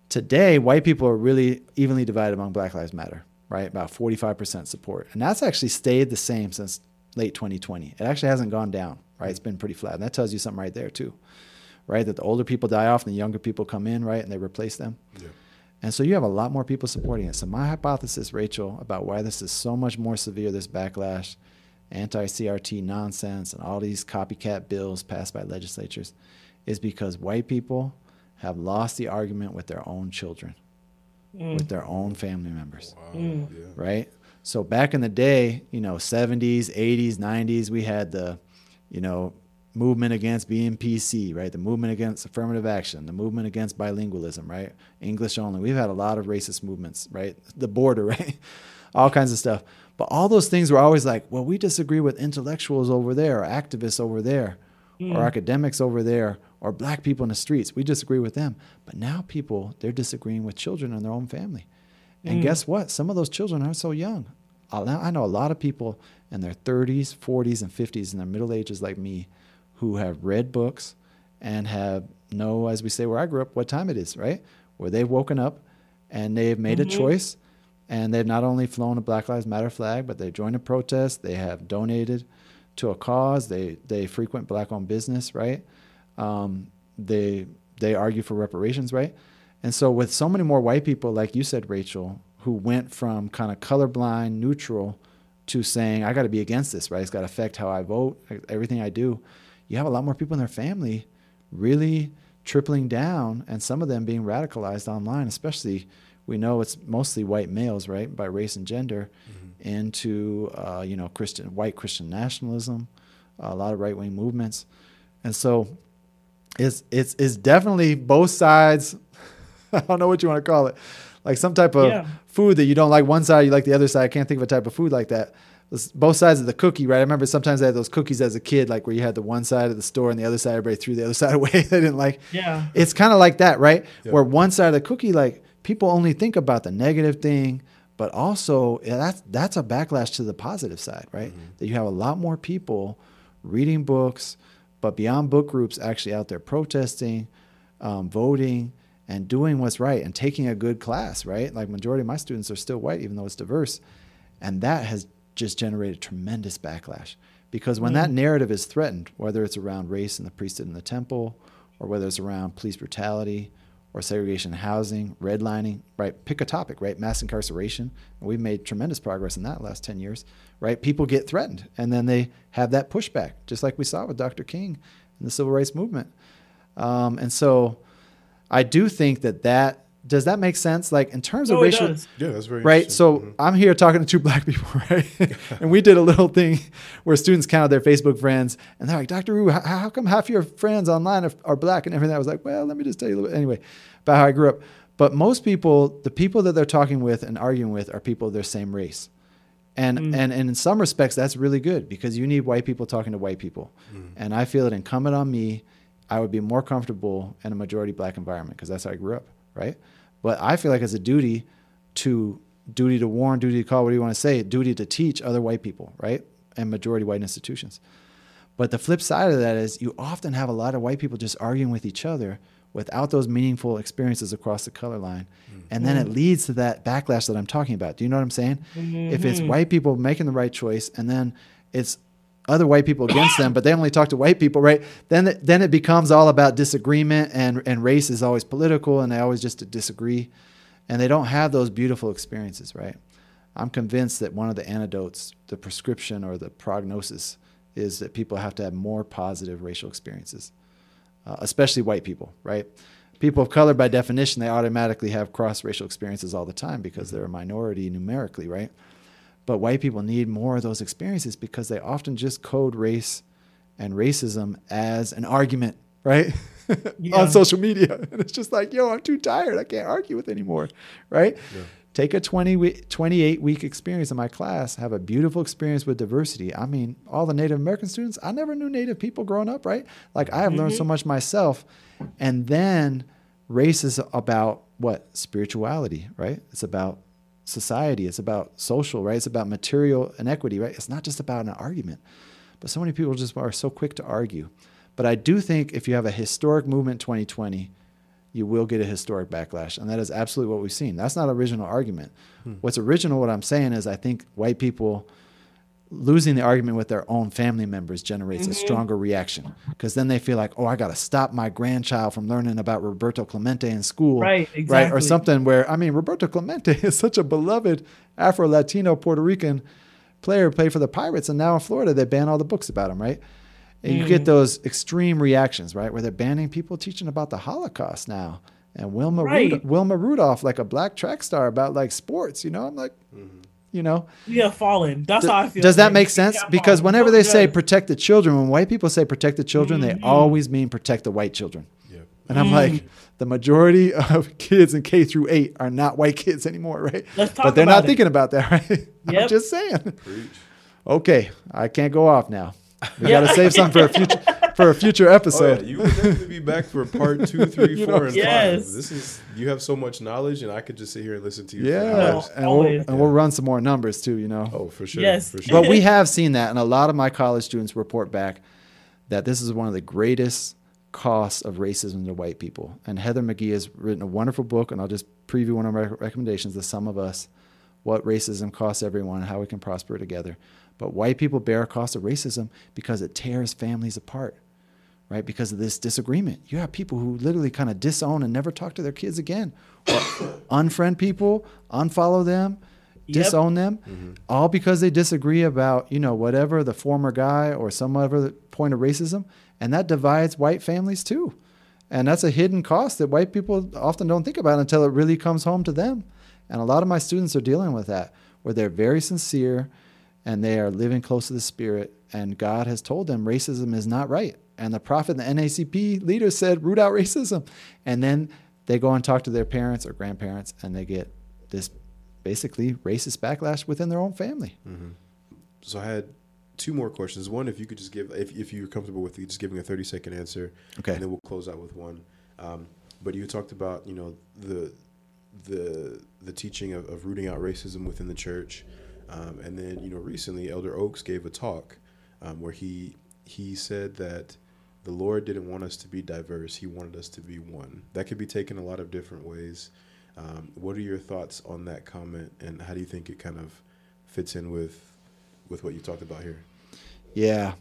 Today, white people are really evenly divided among Black Lives Matter, right? About 45% support. And that's actually stayed the same since late 2020. It actually hasn't gone down, right? It's been pretty flat. And that tells you something right there, too, right? That the older people die off and the younger people come in, right? And they replace them. Yeah. And so you have a lot more people supporting it. So my hypothesis, Rachel, about why this is so much more severe, this backlash, anti-CRT nonsense, and all these copycat bills passed by legislatures, is because white people have lost the argument with their own children, mm. with their own family members, Wow. Mm. Yeah. right? So back in the day, you know, 70s, 80s, 90s, we had the, you know, movement against being PC, right? The movement against affirmative action, the movement against bilingualism, right? English only. We've had a lot of racist movements, right? The border, [LAUGHS] right? all kinds of stuff. But all those things were always like, well, we disagree with intellectuals over there, or activists over there, or hmm. academics over there, or black people in the streets. We disagree with them. But now people, they're disagreeing with children in their own family. And hmm. guess what? Some of those children are so young. I I know a lot of people in their 30s, 40s, and 50s, in their middle ages like me, who have read books and have know, as we say where I grew up, what time it is, right? Where they've woken up and they've made a choice and they've not only flown a Black Lives Matter flag, but they've joined a protest, they have donated to a cause, they they frequent black owned business, right? Um, they they argue for reparations, right? And so with so many more white people, like you said, Rachel, who went from kind of colorblind, neutral, to saying I got to be against this, right? It's got to affect how I vote, everything I do. You have a lot more people in their family really tripling down, and some of them being radicalized online, especially we know it's mostly white males, right, by race and gender, into uh, you know Christian white Christian nationalism, a lot of right wing movements, and so it's it's it's definitely both sides. [LAUGHS] I don't know what you want to call it, like some type of Yeah. food that you don't like one side, you like the other side. I can't think of a type of food like that. It's both sides of the cookie, right? I remember sometimes I had those cookies as a kid, like where you had the one side of the store and the other side, everybody threw the other [LAUGHS] side away. they didn't like. Yeah. It's kind of like that, right? Yep. Where one side of the cookie, like people only think about the negative thing, but also yeah, that's that's a backlash to the positive side, right? That you have a lot more people reading books, but beyond book groups, actually out there protesting, um, voting, and doing what's right and taking a good class, right? Like majority of my students are still white, even though it's diverse, and that has just generated tremendous backlash because when that narrative is threatened, whether it's around race and the priesthood in the temple, or whether it's around police brutality or segregation in housing, redlining, right? Pick a topic, right? Mass incarceration. And we've made tremendous progress in that last 10 years, right? People get threatened and then they have that pushback, just like we saw with Dr. King and the civil rights movement. Um, and so I do think that that, does that make sense? Like in terms of No, it racial, does. Yeah, that's very right? interesting. So Mhm. I'm here talking to two [LAUGHS] black people, right? [LAUGHS] and we did a little thing where students counted their Facebook friends, and they're like, "Dr. Wu, how, how come half your friends online are, are black and everything?" I was like, "Well, let me just tell you a little bit anyway about how I grew up." But most people, the people that they're talking with and arguing with, are people of their same race. And, and and in some respects that's really good because you need white people talking to white people, and I feel it incumbent on me. I would be more comfortable in a majority black environment because that's how I grew up, right? But I feel like it's a duty to duty to warn, duty to call, what do you want to say? Duty to teach other white people, right? And majority white institutions. But the flip side of that is you often have a lot of white people just arguing with each other without those meaningful experiences across the color line. Mm-hmm. And then it leads to that backlash that I'm talking about. Do you know what I'm saying? Mm-hmm. If it's white people making the right choice and then it's other white people against them, but they only talk to white people, right? Then then it becomes all about disagreement and and race is always political and they always just disagree and they don't have those beautiful experiences, right? I'm convinced that one of the antidotes, the prescription or the prognosis, is that people have to have more positive racial experiences, uh, especially white people, right? People of color, by definition, they automatically have cross racial experiences all the time because they're a minority numerically, right? But white people need more of those experiences because they often just code race and racism as an argument, right? [LAUGHS] Yeah. On social media. [LAUGHS] And it's just like, yo, I'm too tired. I can't argue with anymore, right? Yeah. Take a 20 week, 28 week experience in my class, have a beautiful experience with diversity. I mean, all the Native American students, I never knew Native people growing up, right? Like, I have learned so mm-hmm. much myself. And then race is about what spirituality, right? It's about society. It's about social, right? It's about material inequity, right? It's not just about an argument. But so many people just are so quick to argue. But I do think if you have a historic movement 2020, you will get a historic backlash. And that is absolutely what we've seen. That's not original argument. Hmm. What's original, what I'm saying is I think white people losing the argument with their own family members generates mm-hmm. a stronger reaction because then they feel like, oh, I got to stop my grandchild from learning about Roberto Clemente in school, right? Exactly. Right, or something where I mean, Roberto Clemente [LAUGHS] is such a beloved Afro Latino Puerto Rican player, played for the Pirates, and now in Florida they ban all the books about him, right? And mm. you get mm. those extreme reactions, right, where they're banning people teaching about the Holocaust now. And Wilma right. Rudolph, Wilma Rudolph, like a black track star about like sports, you know, I'm like. Mm-hmm you know we have fallen that's how i feel does that make sense because fallen. whenever they say protect the children when white people say protect the children mm-hmm. they always mean protect the white children yep. and i'm mm. like the majority [LAUGHS] of kids in k through 8 are not white kids anymore right Let's talk but they're not it. thinking about that [LAUGHS] right yep. i'm just saying Preach. okay i can't go off now we yeah. got to save something for a future for a future episode. Oh, yeah. You would definitely be back for part two, [LAUGHS] three, four, know, and yes. five. This is you have so much knowledge, and I could just sit here and listen to you. Yeah, and, we'll, and we'll run some more numbers too. You know. Oh, for sure. Yes, for [LAUGHS] sure. but we have seen that, and a lot of my college students report back that this is one of the greatest costs of racism to white people. And Heather McGhee has written a wonderful book, and I'll just preview one of my recommendations: "The Sum of Us: What Racism Costs Everyone and How We Can Prosper Together." But white people bear a cost of racism because it tears families apart right? Because of this disagreement. You have people who literally kind of disown and never talk to their kids again, or [COUGHS] unfriend people, unfollow them, yep. disown them, mm-hmm. all because they disagree about, you know, whatever the former guy or some other point of racism. And that divides white families too. And that's a hidden cost that white people often don't think about until it really comes home to them. And a lot of my students are dealing with that, where they're very sincere and they are living close to the Spirit. And God has told them racism is not right and the prophet and the NAACP leaders said, root out racism. And then they go and talk to their parents or grandparents, and they get this basically racist backlash within their own family. Mm-hmm. So I had two more questions. One, if you could just give, if, if you're comfortable with just giving a 30 second answer, okay, and then we'll close out with one. Um, but you talked about, you know, the the the teaching of, of rooting out racism within the church, um, and then you know recently Elder Oaks gave a talk um, where he he said that the Lord didn't want us to be diverse. He wanted us to be one. That could be taken a lot of different ways. Um, what are your thoughts on that comment, and how do you think it kind of fits in with with what you talked about here? Yeah.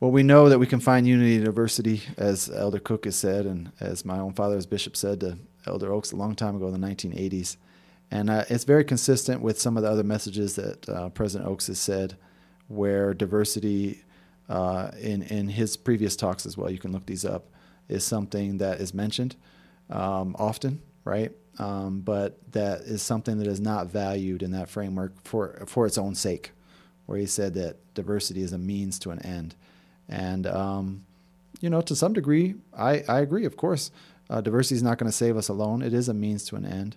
Well, we know that we can find unity and diversity, as Elder Cook has said, and as my own father, as Bishop said to Elder Oaks a long time ago in the 1980s. And uh, it's very consistent with some of the other messages that uh, President Oaks has said, where diversity uh, in in his previous talks as well. You can look these up. Is something that is mentioned um, often, right? Um, but that is something that is not valued in that framework for for its own sake, where he said that diversity is a means to an end, and um, you know to some degree, I I agree. Of course, uh, diversity is not going to save us alone. It is a means to an end.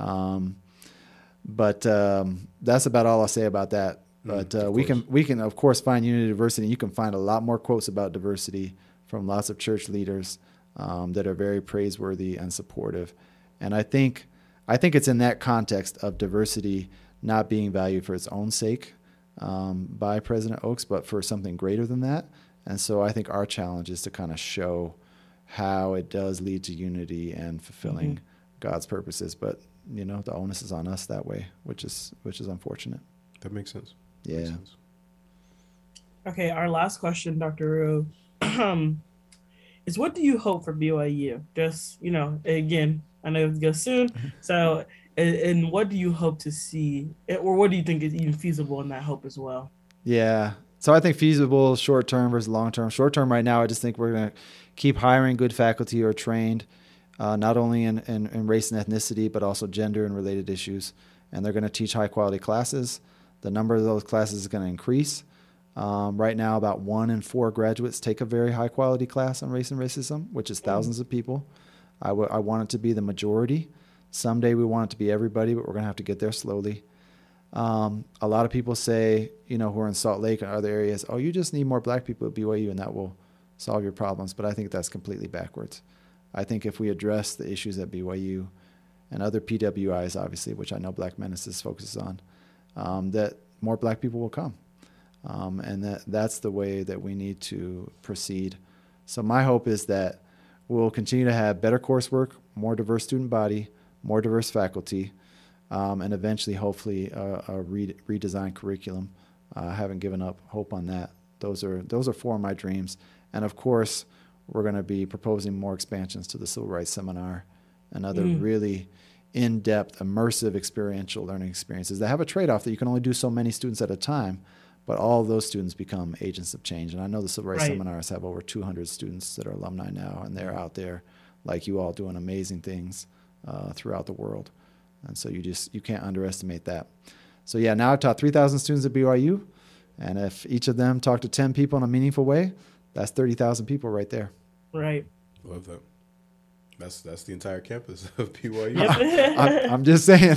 Um, but um, that's about all I'll say about that. But mm, uh, we can we can of course find unity diversity. You can find a lot more quotes about diversity from lots of church leaders um, that are very praiseworthy and supportive. And I think I think it's in that context of diversity not being valued for its own sake um, by President Oaks, but for something greater than that. And so I think our challenge is to kind of show how it does lead to unity and fulfilling mm-hmm. God's purposes. But you know, the onus is on us that way, which is which is unfortunate. That makes sense. Yeah. Okay, our last question, Dr. Rugh, um, [CLEARS THROAT] is what do you hope for BYU? Just, you know, again, I know it goes soon. [LAUGHS] So, and, and, what do you hope to see, or what do you think is even feasible in that hope as well? Yeah. So I think feasible short term versus long term. Short term, right now, I just think we're going to keep hiring good faculty who are trained, uh, not only in, in, in race and ethnicity, but also gender and related issues. And they're going to teach high quality classes. The number of those classes is going to increase. Um, right now, about one in four graduates take a very high quality class on race and racism, which is thousands of people. I, w- I want it to be the majority. Someday we want it to be everybody, but we're going to have to get there slowly. Um, a lot of people say, you know, who are in Salt Lake and other areas, oh, you just need more black people at BYU and that will solve your problems. But I think that's completely backwards. I think if we address the issues at BYU and other PWIs, obviously, which I know Black Menaces focuses on, um, that more Black people will come. Um, and that, that's the way that we need to proceed. So, my hope is that we'll continue to have better coursework, more diverse student body, more diverse faculty, um, and eventually, hopefully, a, a re- redesigned curriculum. Uh, I haven't given up hope on that. Those are those are four of my dreams, and of course, we're going to be proposing more expansions to the Civil Rights Seminar and other mm. really in-depth, immersive, experiential learning experiences that have a trade-off that you can only do so many students at a time, but all those students become agents of change. And I know the Civil Rights right. Seminars have over 200 students that are alumni now, and they're out there, like you all, doing amazing things uh, throughout the world. And so you just you can't underestimate that. So yeah, now I've taught 3,000 students at BYU, and if each of them talk to 10 people in a meaningful way, that's 30,000 people right there. Right. Love that. That's that's the entire campus of [LAUGHS] BYU. I'm, I'm, [LAUGHS] just saying.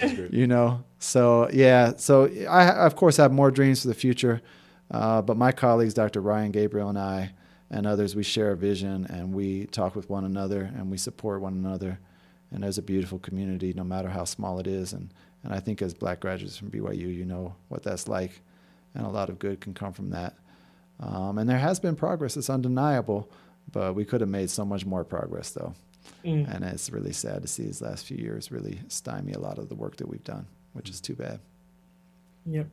[LAUGHS] you know. So yeah. So I of course have more dreams for the future, uh, but my colleagues, Dr. Ryan Gabriel and I, and others, we share a vision and we talk with one another and we support one another. And there's a beautiful community, no matter how small it is. And and I think as black graduates from BYU, you know what that's like, and a lot of good can come from that. Um, and there has been progress; it's undeniable but we could have made so much more progress, though. Mm. And it's really sad to see these last few years really stymie a lot of the work that we've done, which is too bad. Yep.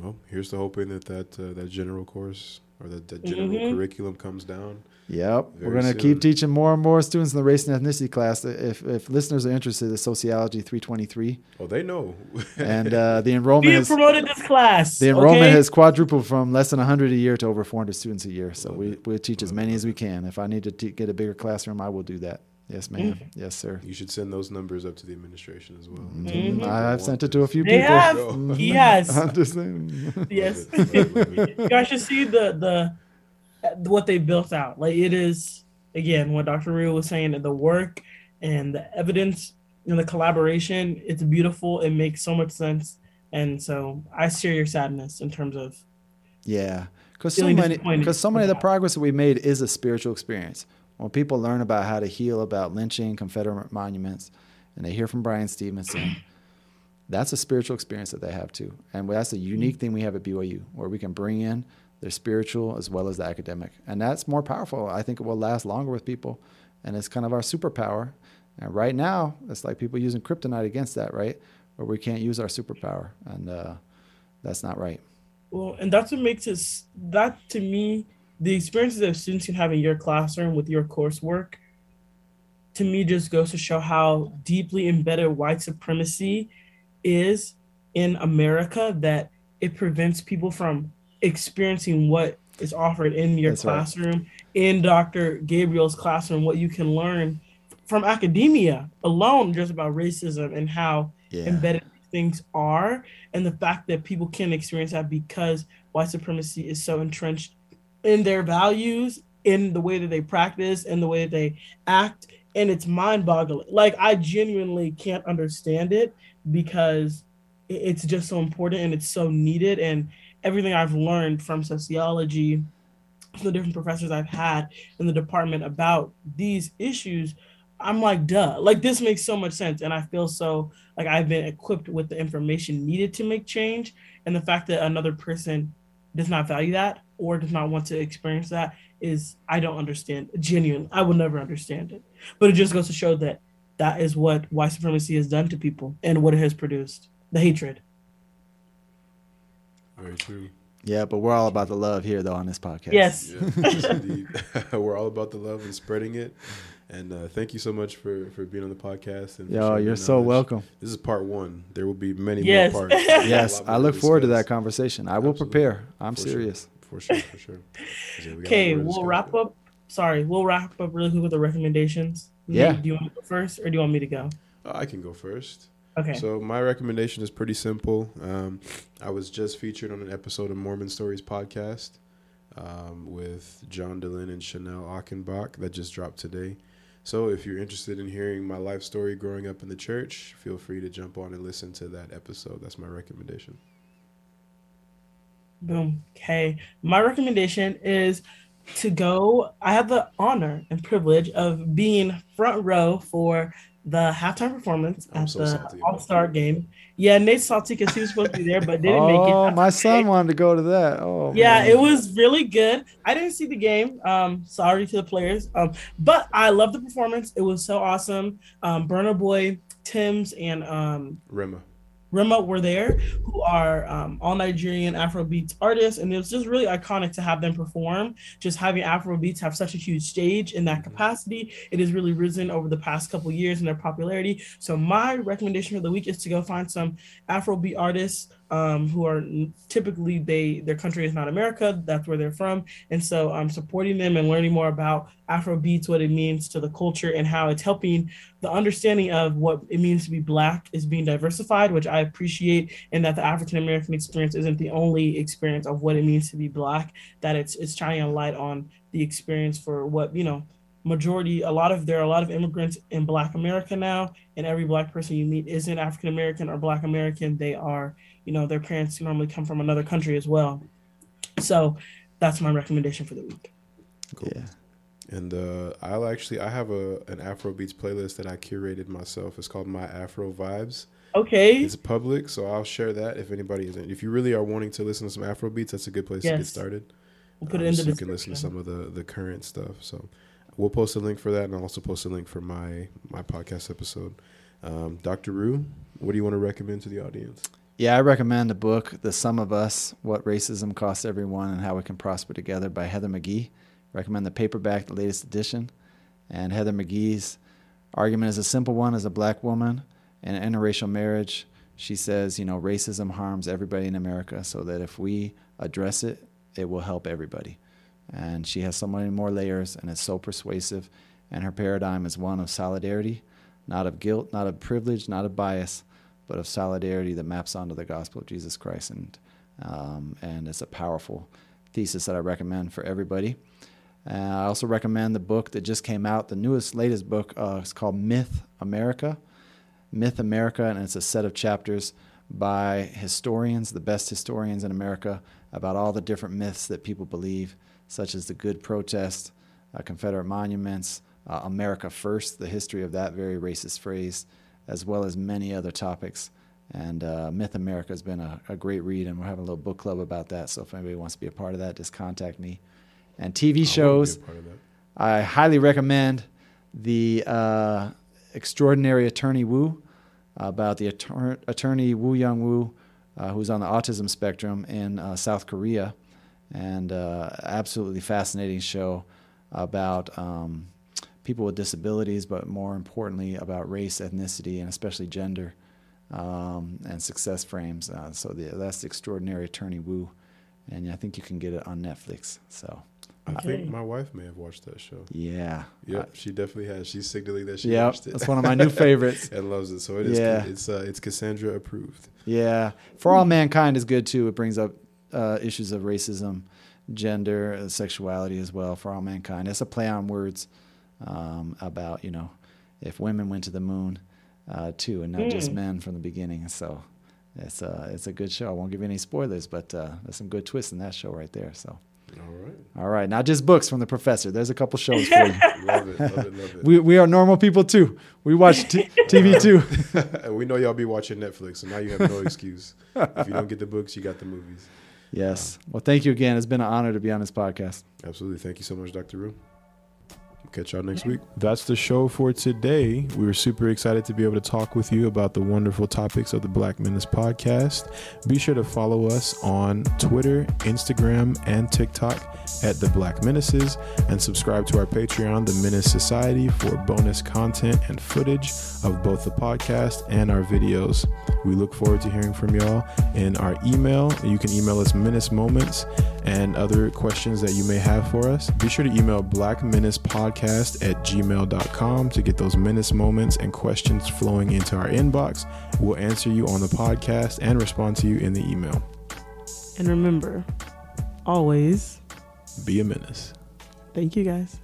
Well, here's the hoping that that uh, that general course or the, that general mm-hmm. curriculum comes down. Yep, we're going to keep teaching more and more students in the race and ethnicity class. If, if listeners are interested, in sociology 323. Oh, they know. and [LAUGHS] uh, the enrollment has promoted this class. The enrollment okay? has quadrupled from less than 100 a year to over 400 students a year. So we we teach as many as we can. If I need to te- get a bigger classroom, I will do that. Yes, ma'am. Mm. Yes, sir. You should send those numbers up to the administration as well. Mm-hmm. I've sent it to a few they people. Have. [LAUGHS] Yes. [LAUGHS] I'm just saying. [LAUGHS] Yes. you guys should see the the what they built out. Like it is again what Dr. Rio was saying, the work and the evidence and the collaboration. It's beautiful. It makes so much sense. And so I share your sadness in terms of yeah, because so many because so many of the progress that we made is a spiritual experience. When people learn about how to heal about lynching, Confederate monuments, and they hear from Bryan Stevenson, [CLEARS THROAT] that's a spiritual experience that they have too. And that's a unique thing we have at BYU, where we can bring in their spiritual as well as the academic. And that's more powerful. I think it will last longer with people. And it's kind of our superpower. And right now, it's like people using kryptonite against that, right? Where we can't use our superpower. And uh, that's not right. Well, and that's what makes us, that to me, the experiences that students can have in your classroom with your coursework, to me, just goes to show how deeply embedded white supremacy is in America that it prevents people from experiencing what is offered in your That's classroom, right. in Dr. Gabriel's classroom, what you can learn from academia alone, just about racism and how yeah. embedded things are, and the fact that people can experience that because white supremacy is so entrenched in their values, in the way that they practice, in the way that they act, and it's mind-boggling. Like I genuinely can't understand it because it's just so important and it's so needed and everything I've learned from sociology, from the different professors I've had in the department about these issues, I'm like, duh, like this makes so much sense. And I feel so like I've been equipped with the information needed to make change. And the fact that another person does not value that or does not want to experience that is, I don't understand. Genuine. I will never understand it. But it just goes to show that that is what white supremacy has done to people and what it has produced the hatred. Very true. Yeah, but we're all about the love here, though, on this podcast. Yes, [LAUGHS] yes [LAUGHS] we're all about the love and spreading it. And uh, thank you so much for, for being on the podcast. And Yo, you're so welcome. This is part one. There will be many [LAUGHS] yes. more parts. yes, I look forward to that conversation. I will Absolutely. prepare. I'm for serious. Sure. For sure, for sure. Okay, we will wrap up. Sorry, we'll wrap up really quick with the recommendations. Yeah. Do you want to go first, or do you want me to go? Uh, I can go first. Okay. So my recommendation is pretty simple. Um, I was just featured on an episode of Mormon Stories podcast um, with John Dehlin and Chanel Achenbach that just dropped today. So if you're interested in hearing my life story growing up in the church, feel free to jump on and listen to that episode. That's my recommendation. Boom. Okay. My recommendation is to go. I have the honor and privilege of being front row for the halftime performance I'm at so the All Star game. Yeah, Nate salty because he was supposed to be there, but [LAUGHS] didn't make it. Oh, my son wanted to go to that. Oh, Yeah, man. it was really good. I didn't see the game. Um, sorry to the players. Um, but I love the performance. It was so awesome. Um, Burna Boy, Tems, and um, Rema. Rema were there, who are um, all Nigerian Afrobeats artists, and it was just really iconic to have them perform. Just having Afrobeats have such a huge stage in that capacity, it has really risen over the past couple years in their popularity. So my recommendation for the week is to go find some Afrobeat artists um, who are typically they their country is not America, that's where they're from, and so I'm supporting them and learning more about Afrobeats, what it means to the culture, and how it's helping the understanding of what it means to be black is being diversified, which I appreciate, and that the African American experience isn't the only experience of what it means to be black. That it's it's shining a light on the experience for what you know. Majority, a lot of there are a lot of immigrants in Black America now, and every Black person you meet isn't African American or Black American. They are, you know, their parents normally come from another country as well. So, that's my recommendation for the week. Cool. Yeah. And uh, I'll actually I have a an Afrobeats playlist that I curated myself. It's called My Afro Vibes. Okay. It's public, so I'll share that if anybody is. If you really are wanting to listen to some Afrobeats, that's a good place to get started. We'll put it Um, in so the you can listen to some of the the current stuff. So we'll post a link for that, and I'll also post a link for my my podcast episode. Um, Dr. Rugh, what do you want to recommend to the audience? Yeah, I recommend the book, The Sum of Us What Racism Costs Everyone and How We Can Prosper Together by Heather McGhee. Recommend the paperback, the latest edition. And Heather McGhee's argument is a simple one as a black woman in an interracial marriage. She says, you know, racism harms everybody in America, so that if we address it, it will help everybody. And she has so many more layers, and it's so persuasive. And her paradigm is one of solidarity, not of guilt, not of privilege, not of bias, but of solidarity that maps onto the gospel of Jesus Christ. And, um, and it's a powerful thesis that I recommend for everybody. Uh, I also recommend the book that just came out, the newest, latest book. Uh, it's called Myth America. Myth America, and it's a set of chapters by historians, the best historians in America, about all the different myths that people believe, such as the Good Protest, uh, Confederate monuments, uh, America First, the history of that very racist phrase, as well as many other topics. And uh, Myth America has been a, a great read, and we're having a little book club about that. So if anybody wants to be a part of that, just contact me. And TV I wanna be a shows, part of that. I highly recommend the uh, Extraordinary Attorney Woo about the attor- attorney Woo Young-woo, uh, who's on the autism spectrum in uh, South Korea, and uh, absolutely fascinating show about um, people with disabilities, but more importantly about race, ethnicity, and especially gender um, and success frames. Uh, so the, that's the Extraordinary Attorney Woo, and I think you can get it on Netflix. So I Okay. think my wife may have watched that show. yeah, Yep, she definitely has. She's signaling that she Yep, watched it. that's one of my new [LAUGHS] favorites. and loves it. So it is. Yeah. It's uh, it's Cassandra approved. Yeah, For All Mankind is good too. It brings up uh, issues of racism, gender, uh, sexuality as well. For All Mankind, it's a play on words um, about you know if women went to the moon uh, too, and not just Mm. men from the beginning. So it's a it's a good show. I won't give you any spoilers, but uh, there's some good twists in that show right there. So All right, all right, not just books from the professor. There's a couple shows for you. [LAUGHS] love it, love it, love it. We we are normal people too. We watch t- TV [LAUGHS] too. and we know y'all be watching Netflix, so now you have no [LAUGHS] excuse. if you don't get the books, you got the movies. Yes. Well, thank you again. It's been an honor to be on this podcast. Absolutely. Thank you so much, Dr. Rugh. We'll catch y'all next week. That's the show for today. We were super excited to be able to talk with you about the wonderful topics of the Black Menace podcast. Be sure to follow us on Twitter, Instagram, and TikTok at the Black Menaces and subscribe to our Patreon, the Menace Society, for bonus content and footage of both the podcast and our videos. We look forward to hearing from y'all in our email. You can email us Menace Moments and other questions that you may have for us. Be sure to email Black Menace Podcast at gmail.com to get those menace moments and questions flowing into our inbox. We'll answer you on the podcast and respond to you in the email. And remember, always, Be a menace. thank you guys.